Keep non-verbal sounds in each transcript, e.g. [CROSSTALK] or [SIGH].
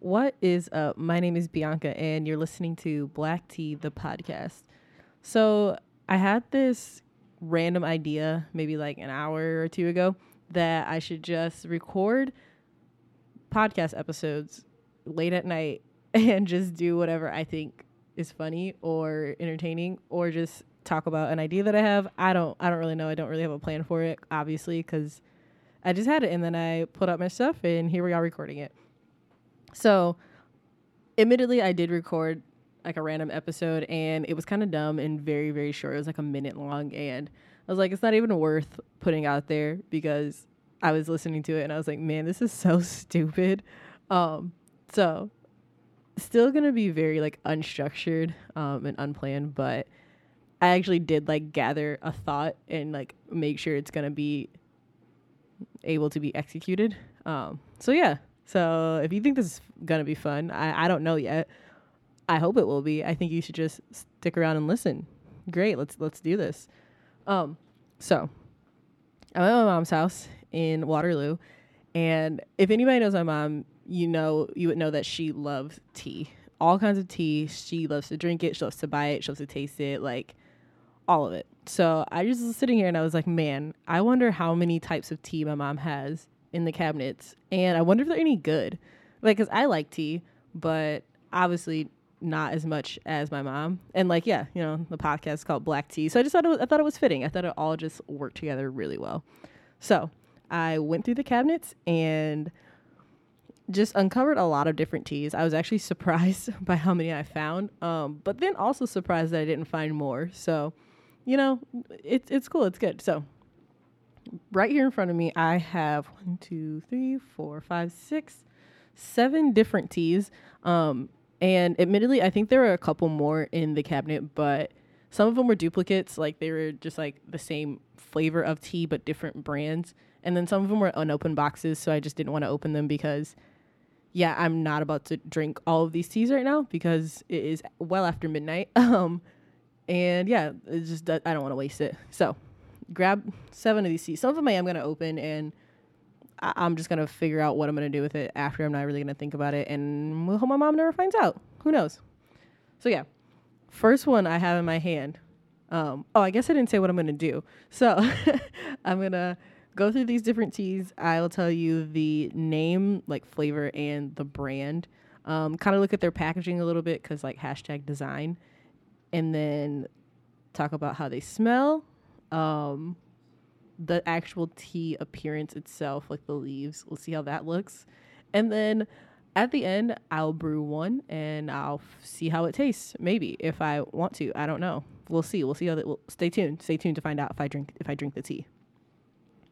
What is up? My name is Bianca, and you're listening to Black Tea, the podcast. So, I had this random idea maybe like an hour or two ago that I should just record podcast episodes late at night [LAUGHS] and just do whatever I think is funny or entertaining or just talk about an idea that I have. I don't I don't really know. I don't really have a plan for it obviously cuz I just had it and then I put up my stuff and here we are recording it. So, admittedly, I did record like a random episode and it was kind of dumb and very, very short. It was like a minute long. And I was like, it's not even worth putting out there because I was listening to it and I was like, man, this is so [LAUGHS] stupid. Um, so, still gonna be very like unstructured um, and unplanned, but I actually did like gather a thought and like make sure it's gonna be able to be executed. Um, so yeah, so if you think this is gonna be fun, I, I don't know yet. I hope it will be. I think you should just stick around and listen. Great, let's let's do this. Um, so I'm at my mom's house in Waterloo, and if anybody knows my mom, you know you would know that she loves tea, all kinds of tea. She loves to drink it. She loves to buy it. She loves to taste it. Like all of it. So I just was sitting here and I was like, man, I wonder how many types of tea my mom has in the cabinets, and I wonder if they're any good. Like, cause I like tea, but obviously not as much as my mom. And like, yeah, you know, the podcast is called Black Tea, so I just thought it was, I thought it was fitting. I thought it all just worked together really well. So I went through the cabinets and just uncovered a lot of different teas. I was actually [LAUGHS] surprised by how many I found, um, but then also surprised that I didn't find more. So, you know, it's it's cool. It's good. So right here in front of me, I have one, two, three, four, five, six, seven different teas. Um, and admittedly, I think there are a couple more in the cabinet, but some of them were duplicates. Like they were just like the same flavor of tea, but different brands. And then some of them were unopened boxes. So I just didn't want to open them because, yeah, I'm not about to drink all of these teas right now because it is well after midnight. [LAUGHS] Um, and yeah, it's just, I don't want to waste it. So grab seven of these teas. Some of them I am going to open and I- I'm just going to figure out what I'm going to do with it after. I'm not really going to think about it. And we'll hope my mom never finds out. Who knows? So, yeah. First one I have in my hand. Um, oh, I guess I didn't say what I'm going to do. So, [LAUGHS] I'm going to go through these different teas. I'll tell you the name, like flavor, and the brand. Um, kind of look at their packaging a little bit because, like, hashtag design. And then talk about how they smell um the actual tea appearance itself, like the leaves. We'll see how that looks. And then at the end, I'll brew one and I'll f- see how it tastes. Maybe if I want to, I don't know. We'll see. We'll see how that. We'll, stay tuned. Stay tuned to find out if I drink if I drink the tea.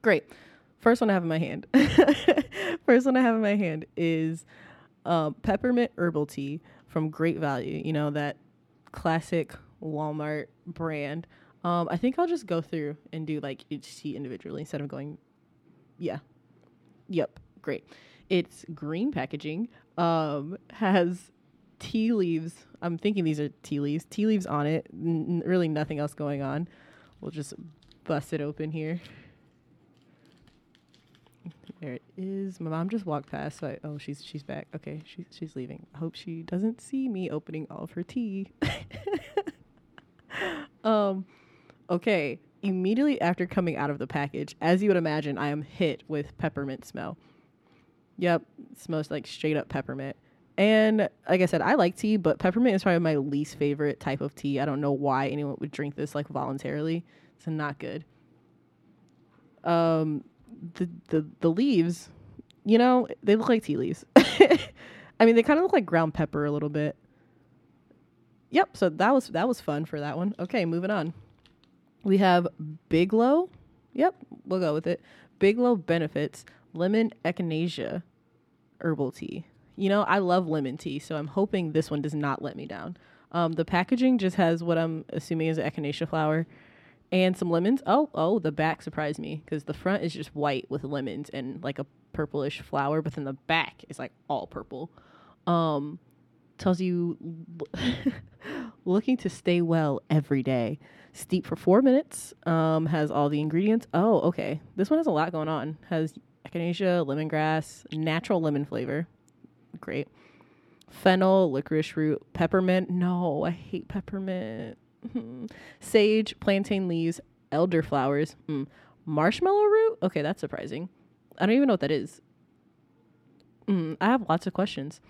Great. First one I have in my hand. [LAUGHS] First one I have in my hand is um, peppermint herbal tea from Great Value. You know that classic Walmart brand. Um, I think I'll just go through and do like each tea individually instead of going, yeah, yep, great. It's green packaging. Um, has tea leaves. I'm thinking these are tea leaves. Tea leaves on it. N- really nothing else going on. We'll just bust it open here. There it is. My mom just walked past. So I, oh, she's she's back. Okay, she's she's leaving. I hope she doesn't see me opening all of her tea. [LAUGHS] um Okay, immediately after coming out of the package, as you would imagine, I am hit with peppermint smell. Yep, smells like straight up peppermint. And like I said, I like tea, but peppermint is probably my least favorite type of tea. I don't know why anyone would drink this like voluntarily. It's not good. Um, the the the leaves, you know, they look like tea leaves. [LAUGHS] I mean, they kind of look like ground pepper a little bit. Yep. So that was that was fun for that one. Okay, moving on. We have Bigelow. Yep, we'll go with it. Bigelow benefits lemon echinacea herbal tea. You know, I love lemon tea, so I'm hoping this one does not let me down. Um, the packaging just has what I'm assuming is echinacea flower and some lemons. Oh, oh, the back surprised me because the front is just white with lemons and like a purplish flower, but then the back is like all purple. Um, tells you [LAUGHS] looking to stay well every day. Steep for four minutes. Um, has all the ingredients. Oh, okay. This one has a lot going on. Has echinacea, lemongrass, natural lemon flavor. Great. fennel, licorice root, peppermint. No, I hate peppermint. [LAUGHS] Sage, plantain leaves, elderflowers, mm. marshmallow root. Okay, that's surprising. I don't even know what that is. Mm, I have lots of questions.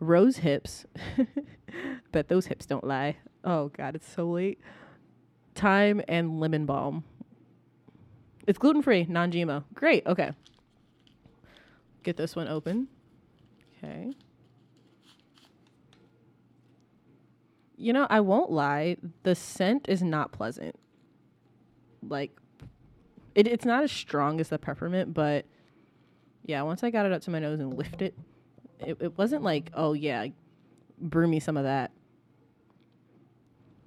Rose hips. [LAUGHS] Bet those hips don't lie. Oh god, it's so late. Thyme and lemon balm. It's gluten free, non GMO. Great. Okay. Get this one open. Okay. You know, I won't lie. The scent is not pleasant. Like, it, it's not as strong as the peppermint, but yeah, once I got it up to my nose and lifted it, it, it wasn't like, oh yeah, brew me some of that.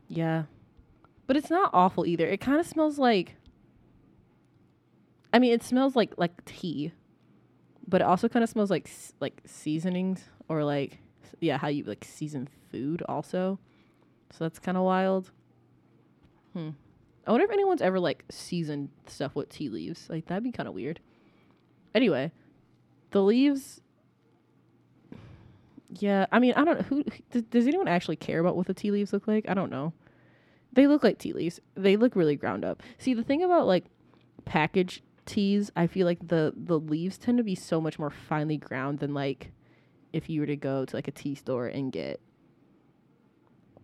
Yeah. But it's not awful either. It kind of smells like I mean, it smells like like tea. But it also kind of smells like like seasonings or like yeah, how you like season food also. So that's kind of wild. Hmm. I wonder if anyone's ever like seasoned stuff with tea leaves. Like that'd be kind of weird. Anyway, the leaves yeah, I mean, I don't who does anyone actually care about what the tea leaves look like? I don't know. They look like tea leaves. They look really ground up. See, the thing about like packaged teas, I feel like the the leaves tend to be so much more finely ground than like if you were to go to like a tea store and get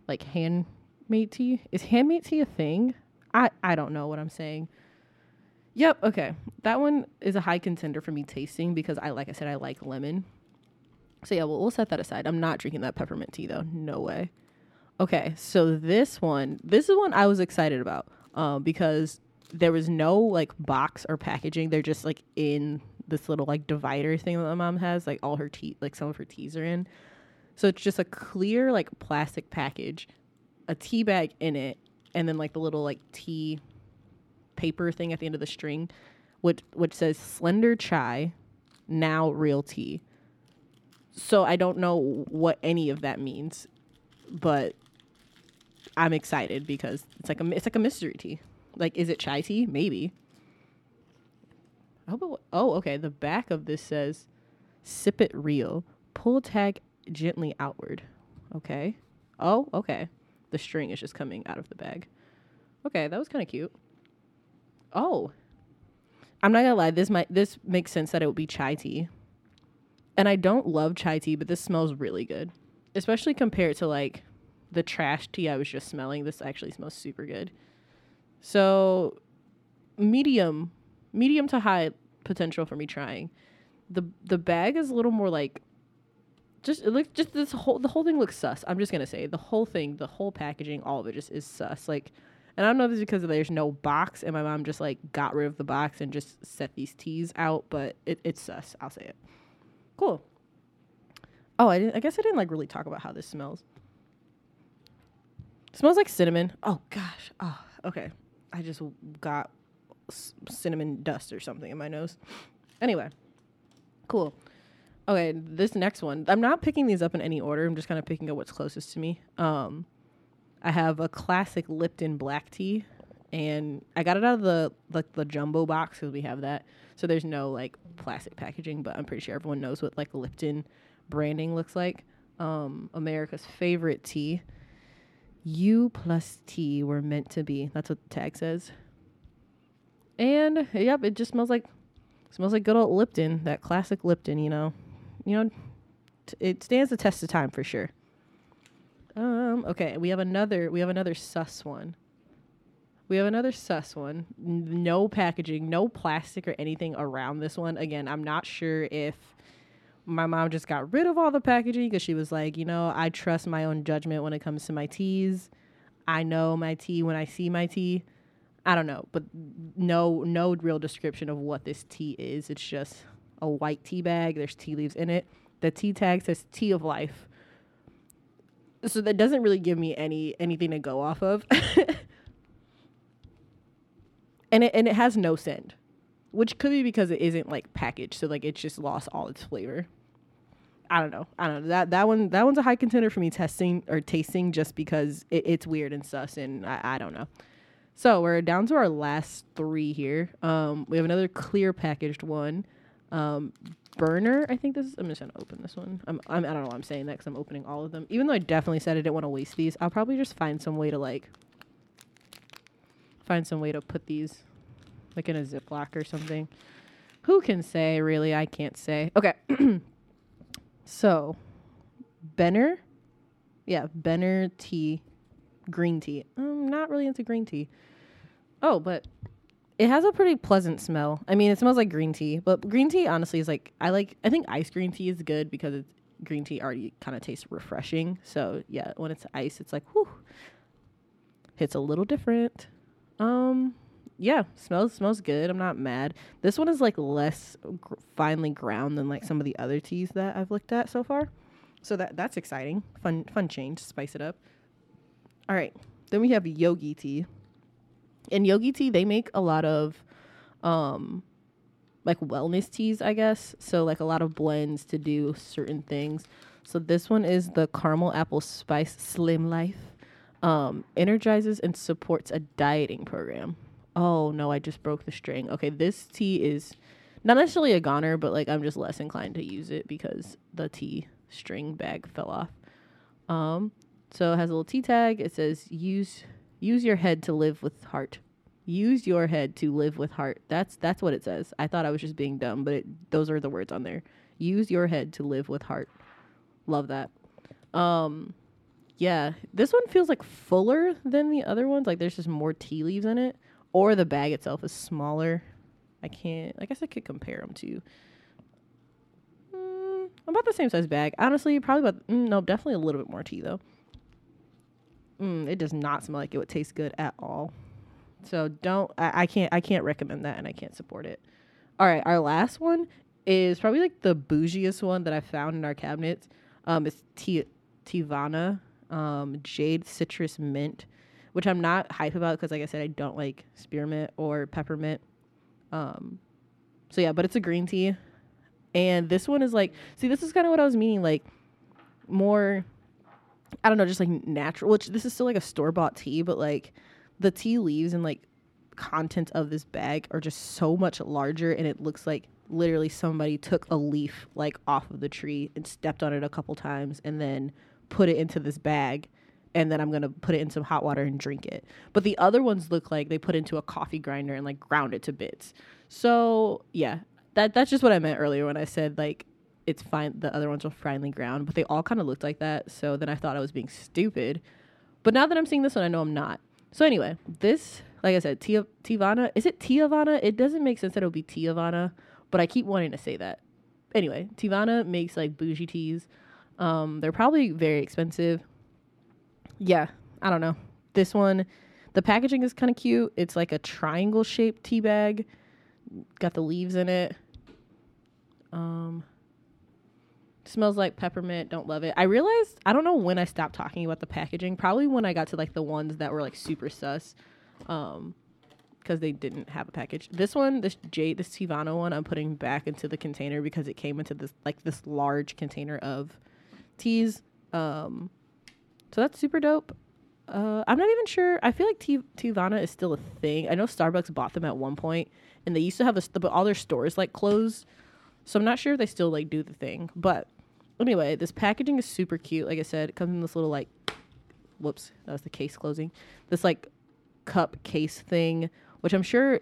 like handmade tea. Is handmade tea a thing? I I don't know what I'm saying. Yep, okay. That one is a high contender for me tasting because I like I said I like lemon. So yeah, well, we'll set that aside. I'm not drinking that peppermint tea though. No way. Okay, so this one, this is one I was excited about um, because there was no like box or packaging. They're just like in this little like divider thing that my mom has. Like all her tea, like some of her teas are in. So it's just a clear like plastic package, a tea bag in it, and then like the little like tea paper thing at the end of the string, which which says Slender Chai, now real tea. So I don't know what any of that means, but I'm excited because it's like a it's like a mystery tea. Like, is it chai tea? Maybe. I hope it, oh, okay. The back of this says, "Sip it real. Pull tag gently outward." Okay. Oh, okay. The string is just coming out of the bag. Okay, that was kind of cute. Oh, I'm not gonna lie. This might this makes sense that it would be chai tea. And I don't love chai tea, but this smells really good, especially compared to like the trash tea I was just smelling. This actually smells super good. So, medium, medium to high potential for me trying. the The bag is a little more like, just it looks just this whole the whole thing looks sus. I'm just gonna say the whole thing, the whole packaging, all of it just is sus. Like and I don't know if it's because there's no box and my mom just like got rid of the box and just set these teas out, but it, it's sus. I'll say it. Cool. Oh, I. I guess I didn't like really talk about how this smells. It smells like cinnamon. Oh gosh. Oh, okay. I just got s- cinnamon dust or something in my nose. Anyway, cool. Okay, this next one. I'm not picking these up in any order. I'm just kind of picking up what's closest to me. Um, I have a classic Lipton black tea, and I got it out of the like the jumbo box because we have that. So there's no like plastic packaging, but I'm pretty sure everyone knows what like Lipton branding looks like. Um, America's favorite tea. You plus T were meant to be. That's what the tag says. And yep, it just smells like smells like good old Lipton, that classic Lipton. You know, you know, t- it stands the test of time for sure. Um, okay, we have another we have another sus one. We have another sus one. No packaging, no plastic or anything around this one. Again, I'm not sure if my mom just got rid of all the packaging because she was like, you know, I trust my own judgment when it comes to my teas. I know my tea when I see my tea. I don't know, but no no real description of what this tea is. It's just a white tea bag. There's tea leaves in it. The tea tag says tea of life so that doesn't really give me any anything to go off of. [LAUGHS] and it and it has no scent, which could be because it isn't like packaged, so like it's just lost all its flavor. I don't know. I don't know that that one. That one's a high contender for me testing or tasting, just because it, it's weird and sus, and I, I don't know. So we're down to our last three here. Um, we have another clear packaged one. Um, burner, I think this is. I'm just gonna open this one. I'm, I'm I don't know why I'm saying that because I'm opening all of them. Even though I definitely said I didn't want to waste these, I'll probably just find some way to like find some way to put these like in a Ziploc or something. Who can say? Really, I can't say. Okay, [CLEARS THROAT] so Benner, yeah, Benner tea, green tea. I'm not really into green tea. Oh, but it has a pretty pleasant smell. I mean, it smells like green tea, but green tea honestly is like I like. I think ice green tea is good because it's green tea already kind of tastes refreshing. So yeah, when it's ice, it's like whew, It's a little different. Um, yeah, smells smells good. I'm not mad. This one is like less gr- finely ground than like some of the other teas that I've looked at so far. So that that's exciting. Fun fun change. Spice it up. All right. Then we have yogi tea. In yogi tea, they make a lot of um like wellness teas, I guess. So like a lot of blends to do certain things. So this one is the caramel apple spice slim life. Um, energizes and supports a dieting program. Oh no, I just broke the string. Okay, this tea is not necessarily a goner, but like I'm just less inclined to use it because the tea string bag fell off. Um, so it has a little tea tag. It says use use your head to live with heart. Use your head to live with heart. That's that's what it says. I thought I was just being dumb, but it, those are the words on there. Use your head to live with heart. Love that. Um, yeah, this one feels like fuller than the other ones. Like there's just more tea leaves in it, or the bag itself is smaller. I can't. I guess I could compare them to. Mm, about the same size bag. Honestly, probably about mm, no, definitely a little bit more tea though. Mm, it does not smell like it would taste good at all. So don't. I, I can't. I can't recommend that, and I can't support it. All right, our last one is probably like the bougiest one that I found in our cabinets. Um, it's T- Teavana um, Jade Citrus Mint, which I'm not hype about because, like I said, I don't like spearmint or peppermint. Um, so yeah, but it's a green tea, and this one is like, see, this is kind of what I was meaning, like more. I don't know, just like natural. Which this is still like a store bought tea, but like the tea leaves and like content of this bag are just so much larger, and it looks like literally somebody took a leaf like off of the tree and stepped on it a couple times, and then put it into this bag and then I'm gonna put it in some hot water and drink it. But the other ones look like they put into a coffee grinder and like ground it to bits. So yeah, that that's just what I meant earlier when I said like it's fine. The other ones were finely ground, but they all kind of looked like that. So then I thought I was being stupid. But now that I'm seeing this one, I know I'm not. So anyway, this like I said, Tia Tivana is it Tiavana? It doesn't make sense that it would be Tiavana, but I keep wanting to say that. Anyway, Tivana makes like bougie teas. Um, they're probably very expensive. Yeah, I don't know. This one, the packaging is kind of cute. It's like a triangle shaped tea bag. Got the leaves in it. Um, smells like peppermint. Don't love it. I realized I don't know when I stopped talking about the packaging. Probably when I got to like the ones that were like super sus. Um, because they didn't have a package. This one, this Jade, this Tivano one, I'm putting back into the container because it came into this like this large container of teas. Um, so that's super dope. Uh, I'm not even sure. I feel like T- Tivana is still a thing. I know Starbucks bought them at one point, and they used to have a but all their stores like closed. So I'm not sure if they still like do the thing. But anyway, this packaging is super cute. Like I said, it comes in this little like, whoops, that was the case closing. This like cup case thing, which I'm sure.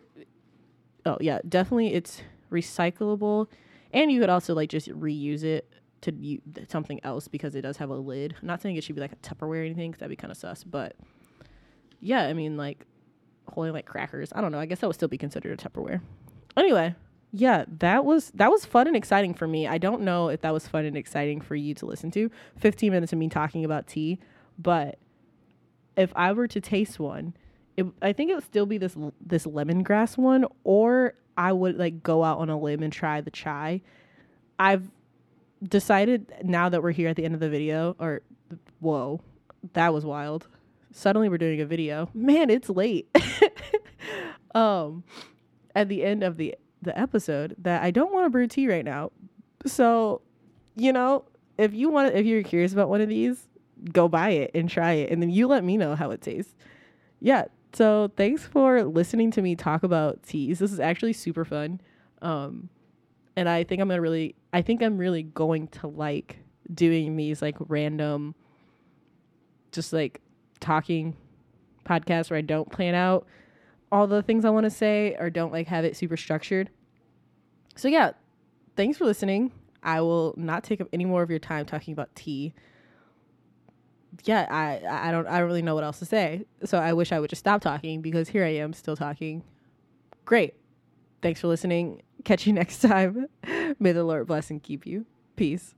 Oh yeah, definitely it's recyclable, and you could also like just reuse it to u- something else because it does have a lid. I'm not saying it should be like a Tupperware or anything because that'd be kind of sus, but yeah, I mean like holding like crackers. I don't know. I guess that would still be considered a Tupperware. Anyway, yeah, that was that was fun and exciting for me. I don't know if that was fun and exciting for you to listen to. 15 minutes of me talking about tea, but if I were to taste one, it, I think it would still be this this lemongrass one, or I would like go out on a limb and try the chai. I've decided now that we're here at the end of the video, or whoa, that was wild. Suddenly we're doing a video. Man, it's late. [LAUGHS] um, at the end of the the episode, that I don't want to brew tea right now. So, you know, if you want, if you're curious about one of these, go buy it and try it, and then you let me know how it tastes. Yeah. So thanks for listening to me talk about teas. This is actually super fun. Um, and I think I'm gonna really I think I'm really going to like doing these like random just like talking podcasts where I don't plan out all the things I want to say or don't like have it super structured. So yeah, thanks for listening. I will not take up any more of your time talking about tea. Yeah, I I don't I don't really know what else to say. So I wish I would just stop talking because here I am still talking. Great. Thanks for listening. Catch you next time. [LAUGHS] May the Lord bless and keep you. Peace.